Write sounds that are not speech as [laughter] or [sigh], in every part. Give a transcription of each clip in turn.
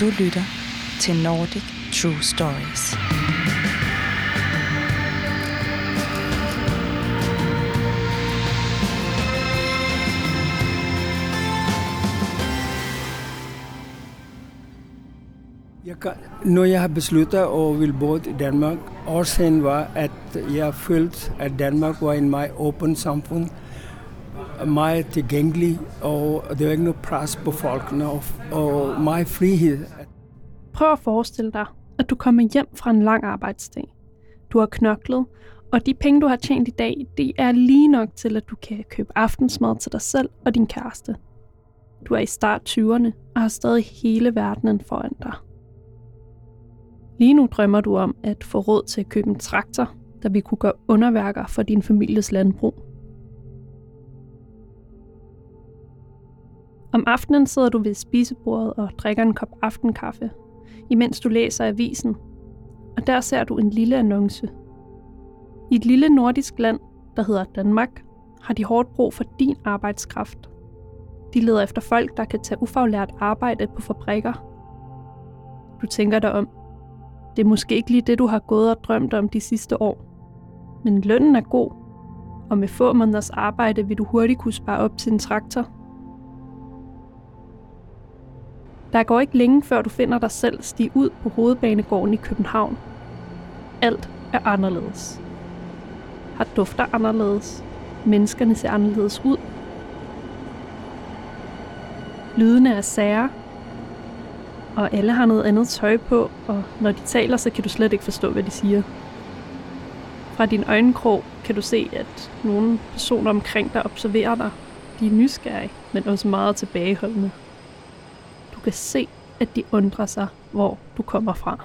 Du lytter til Nordic True Stories. Jeg kan, når jeg har besluttet at vil bo i Danmark, årsagen var, at jeg følte, at Danmark var en meget åben samfund, meget tilgængelig, og der var ikke noget pres på folkene, og, og meget frihed. Prøv at forestille dig, at du kommer hjem fra en lang arbejdsdag. Du har knoklet, og de penge, du har tjent i dag, det er lige nok til, at du kan købe aftensmad til dig selv og din kæreste. Du er i start 20'erne og har stadig hele verdenen foran dig. Lige nu drømmer du om at få råd til at købe en traktor, der vil kunne gøre underværker for din families landbrug. Om aftenen sidder du ved spisebordet og drikker en kop aftenkaffe, imens du læser avisen. Og der ser du en lille annonce. I et lille nordisk land, der hedder Danmark, har de hårdt brug for din arbejdskraft. De leder efter folk, der kan tage ufaglært arbejde på fabrikker. Du tænker dig om, det er måske ikke lige det, du har gået og drømt om de sidste år. Men lønnen er god, og med få måneders arbejde vil du hurtigt kunne spare op til en traktor. Der går ikke længe, før du finder dig selv stige ud på hovedbanegården i København. Alt er anderledes. Har dufter anderledes. Menneskerne ser anderledes ud. Lydene er sære, og alle har noget andet tøj på, og når de taler, så kan du slet ikke forstå, hvad de siger. Fra din øjenkrog kan du se, at nogle personer omkring dig observerer dig. De er nysgerrige, men også meget tilbageholdende. Kan se, at de undrer sig, hvor du kommer fra.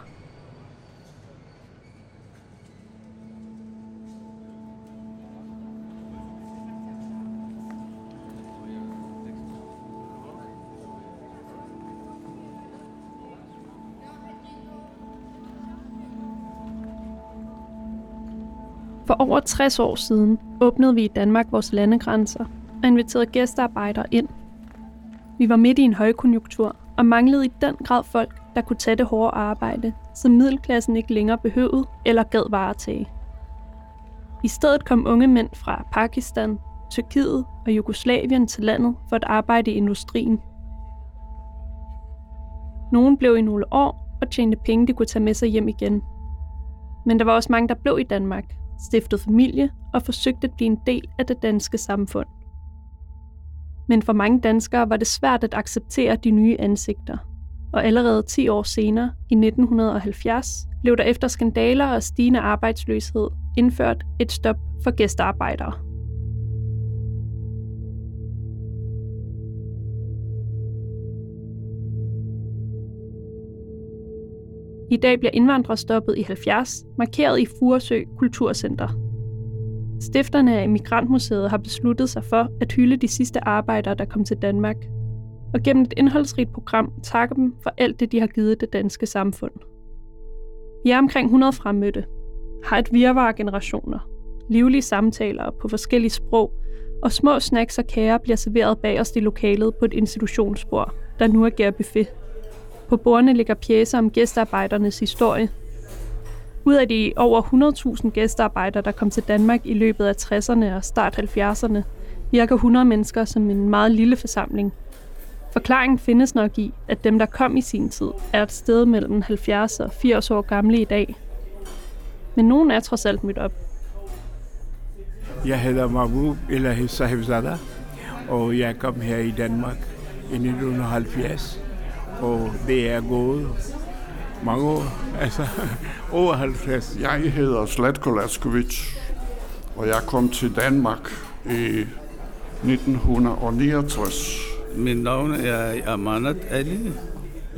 For over 60 år siden åbnede vi i Danmark vores landegrænser og inviterede gæstearbejdere ind. Vi var midt i en højkonjunktur og manglede i den grad folk, der kunne tage det hårde arbejde, som middelklassen ikke længere behøvede eller gad varetage. I stedet kom unge mænd fra Pakistan, Tyrkiet og Jugoslavien til landet for at arbejde i industrien. Nogle blev i nogle år og tjente penge, de kunne tage med sig hjem igen. Men der var også mange, der blev i Danmark, stiftede familie og forsøgte at blive en del af det danske samfund. Men for mange danskere var det svært at acceptere de nye ansigter, og allerede 10 år senere, i 1970, blev der efter skandaler og stigende arbejdsløshed indført et stop for gæstearbejdere. I dag bliver indvandrerstoppet i 70 markeret i Furesø Kulturcenter. Stifterne af Immigrantmuseet har besluttet sig for at hylde de sidste arbejdere, der kom til Danmark. Og gennem et indholdsrigt program takke dem for alt det, de har givet det danske samfund. Vi er omkring 100 fremmødte, har et virvar af generationer, livlige samtaler på forskellige sprog, og små snacks og kager bliver serveret bag os i lokalet på et institutionsbord, der nu er buffet. På bordene ligger pjæser om gæstearbejdernes historie. Ud af de over 100.000 gæstearbejdere, der kom til Danmark i løbet af 60'erne og start 70'erne, virker 100 mennesker som en meget lille forsamling. Forklaringen findes nok i, at dem, der kom i sin tid, er et sted mellem 70 og 80 år gamle i dag. Men nogen er trods alt mødt op. Jeg hedder Mahmoud Elahi Sahibzada, og jeg kom her i Danmark i 1970 og det er gået mange år, altså [laughs] over 50. Jeg hedder Slatko Laskovic, og jeg kom til Danmark i 1969. Min navn er Amanat Ali.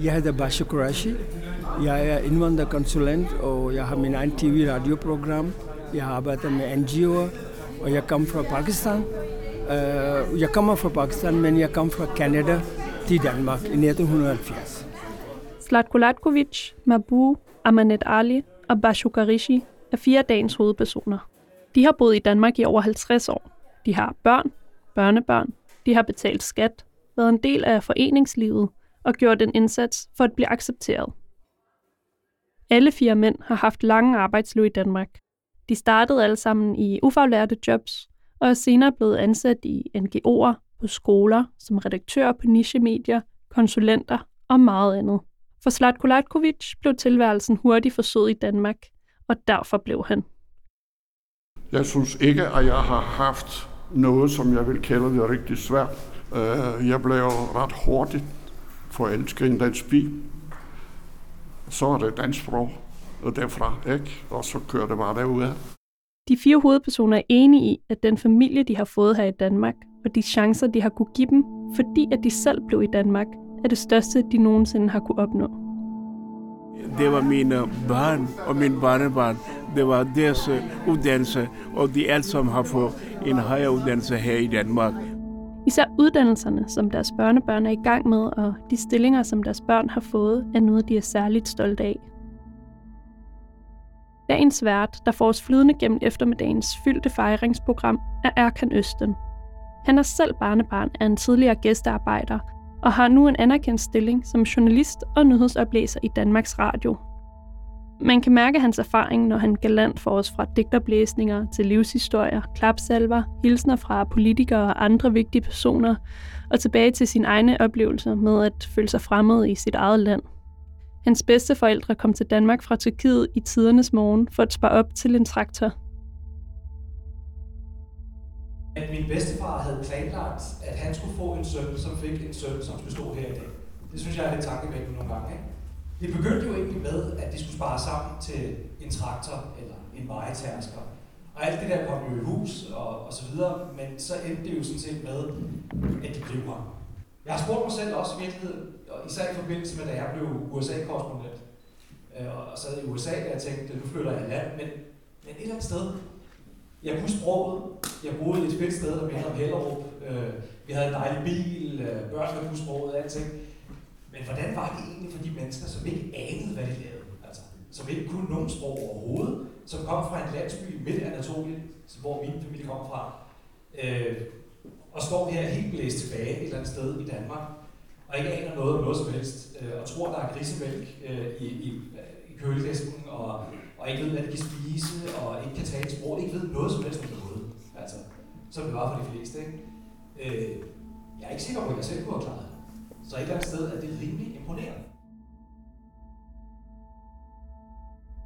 Jeg hedder Basha Qurashi. Jeg er indvandrerkonsulent, og jeg har min egen tv-radioprogram. Jeg arbejder med NGO'er, og jeg kommer fra Pakistan. Uh, jeg kommer fra Pakistan, men jeg kommer fra Canada, til Danmark i 1970. Slatko Latkovic, Mabu, Amanet Ali og Bashu Karishi er fire dagens hovedpersoner. De har boet i Danmark i over 50 år. De har børn, børnebørn, de har betalt skat, været en del af foreningslivet og gjort en indsats for at blive accepteret. Alle fire mænd har haft lange arbejdsliv i Danmark. De startede alle sammen i ufaglærte jobs, og er senere blevet ansat i NGO'er, på skoler, som redaktør på nichemedier, konsulenter og meget andet. For Slatko Latkovic blev tilværelsen hurtigt forsøget i Danmark, og derfor blev han. Jeg synes ikke, at jeg har haft noget, som jeg vil kalde det rigtig svært. Øh, jeg blev ret hurtigt forelsket i en dansk by. Så er det dansk sprog, og derfra, ikke? Og så kører det bare derude. De fire hovedpersoner er enige i, at den familie, de har fået her i Danmark, og de chancer, de har kunne give dem, fordi at de selv blev i Danmark, er det største, de nogensinde har kunne opnå. Det var mine børn og mine barnebarn. Det var deres uddannelse, og de alle sammen har fået en højere uddannelse her i Danmark. Især uddannelserne, som deres børnebørn er i gang med, og de stillinger, som deres børn har fået, er noget, de er særligt stolte af. Dagens vært, der får os flydende gennem eftermiddagens fyldte fejringsprogram, er Erkan Østen. Han er selv barnebarn af en tidligere gæstearbejder, og har nu en anerkendt stilling som journalist og nyhedsoplæser i Danmarks Radio. Man kan mærke hans erfaring, når han galant får os fra digterblæsninger til livshistorier, klapsalver, hilsner fra politikere og andre vigtige personer, og tilbage til sine egne oplevelser med at føle sig fremmed i sit eget land. Hans bedste forældre kom til Danmark fra Tyrkiet i tidernes morgen for at spare op til en traktor. At min bedstefar havde planlagt, at han skulle få en søn, som fik en søn, som skulle stå her i dag. Det synes jeg er lidt tankevækkende nogle gange. Ikke? Det begyndte jo egentlig med, at de skulle spare sammen til en traktor eller en vejetærsker. Og alt det der kom jo i hus og, og så videre, men så endte det jo sådan set med, at de blev her. Jeg har spurgt mig selv også i virkeligheden, og især i forbindelse med, da jeg blev USA-korrespondent, øh, og sad i USA, og jeg tænkte, nu flytter jeg land, men, men et eller andet sted, jeg kunne sproget, jeg boede et fedt sted, der mindede om Hellerup, øh, vi havde en dejlig bil, øh, børnene kunne sproget, alting. Men hvordan var det egentlig for de mennesker, som ikke anede, hvad de lavede? Altså, som ikke kunne nogen sprog overhovedet, som kom fra en landsby midt i Anatolien, hvor min familie kom fra, øh, og står her helt blæst tilbage et eller andet sted i Danmark, og ikke aner noget om noget som helst, øh, og tror, der er grisemælk øh, i, i, i køledisken, og, og ikke ved, hvad de kan spise, og ikke kan tale sprog, ikke ved noget som helst om. Som det var for de fleste. Ikke? Øh, jeg er ikke sikker på, at jeg selv kunne have klaret det. Så et eller andet sted er det rimelig imponerende.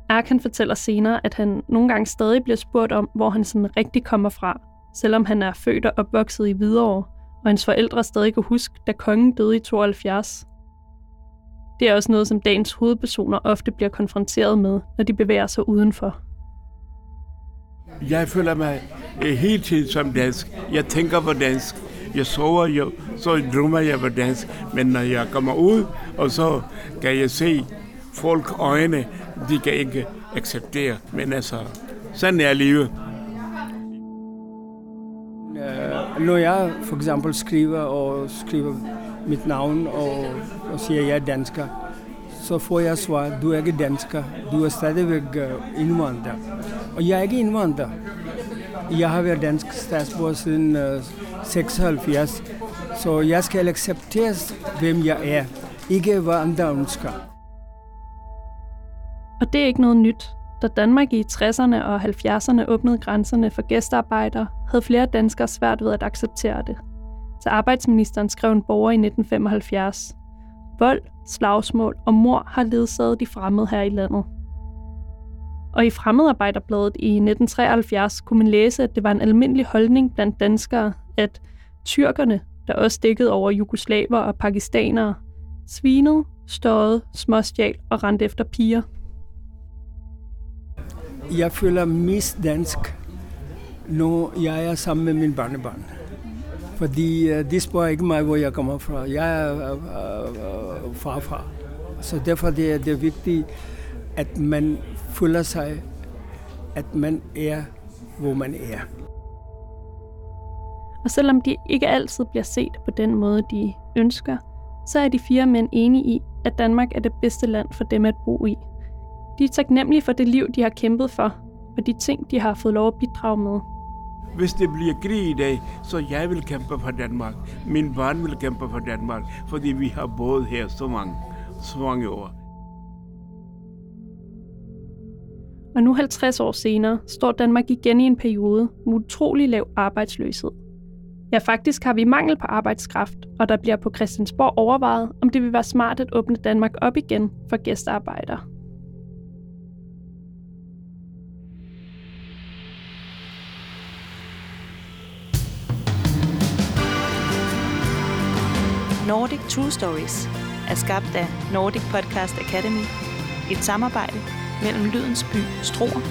Erkan fortæller senere, at han nogle gange stadig bliver spurgt om, hvor han sådan rigtig kommer fra, selvom han er født og opvokset i Hvidovre, og hans forældre stadig kan huske, da kongen døde i 72. Det er også noget, som dagens hovedpersoner ofte bliver konfronteret med, når de bevæger sig udenfor. Jeg føler mig hele tiden som dansk. Jeg tænker på dansk. Jeg sover jo, så drømmer jeg på dansk. Men når jeg kommer ud, og så kan jeg se folk øjne, de kan ikke acceptere. Men altså, sådan er livet. Øh, når jeg for eksempel skriver og skriver mit navn og, og siger, at jeg er dansker, så får jeg svar, du er ikke dansker, du er stadigvæk øh, indvandrer. Og jeg er ikke indvandrer. Jeg har været dansk statsborger siden øh, uh, 76, så jeg skal accepteres, hvem jeg er, ikke hvad andre ønsker. Og det er ikke noget nyt. Da Danmark i 60'erne og 70'erne åbnede grænserne for gæstearbejdere, havde flere danskere svært ved at acceptere det. Så arbejdsministeren skrev en borger i 1975. Vold, slagsmål og mor har ledsaget de fremmede her i landet. Og i Fremmedarbejderbladet i 1973 kunne man læse, at det var en almindelig holdning blandt danskere, at tyrkerne, der også dækkede over jugoslaver og pakistanere, svinede, støjede, småstjal og rendte efter piger – jeg føler mest dansk, når jeg er sammen med min barnebarn. Fordi uh, de spørger ikke mig, hvor jeg kommer fra. Jeg er øh, øh, uh, uh, farfra. Så derfor det er det vigtigt, at man føler sig, at man er, hvor man er. Og selvom de ikke altid bliver set på den måde, de ønsker, så er de fire mænd enige i, at Danmark er det bedste land for dem at bo i – de er taknemmelige for det liv, de har kæmpet for, og de ting, de har fået lov at bidrage med. Hvis det bliver krig i dag, så jeg vil kæmpe for Danmark. Min barn vil kæmpe for Danmark, fordi vi har boet her så mange, så mange år. Og nu 50 år senere står Danmark igen i en periode med utrolig lav arbejdsløshed. Ja, faktisk har vi mangel på arbejdskraft, og der bliver på Christiansborg overvejet, om det vil være smart at åbne Danmark op igen for gæstearbejdere. Nordic True Stories er skabt af Nordic Podcast Academy, et samarbejde mellem Lydens By Struer,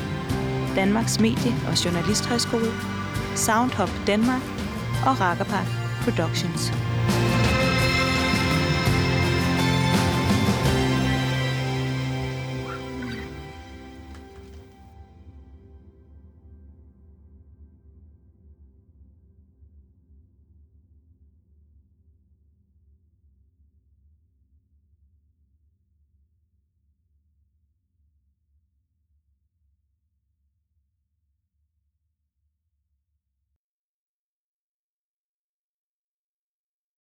Danmarks Medie- og Journalisthøjskole, Soundhop Danmark og Rakkerpark Productions.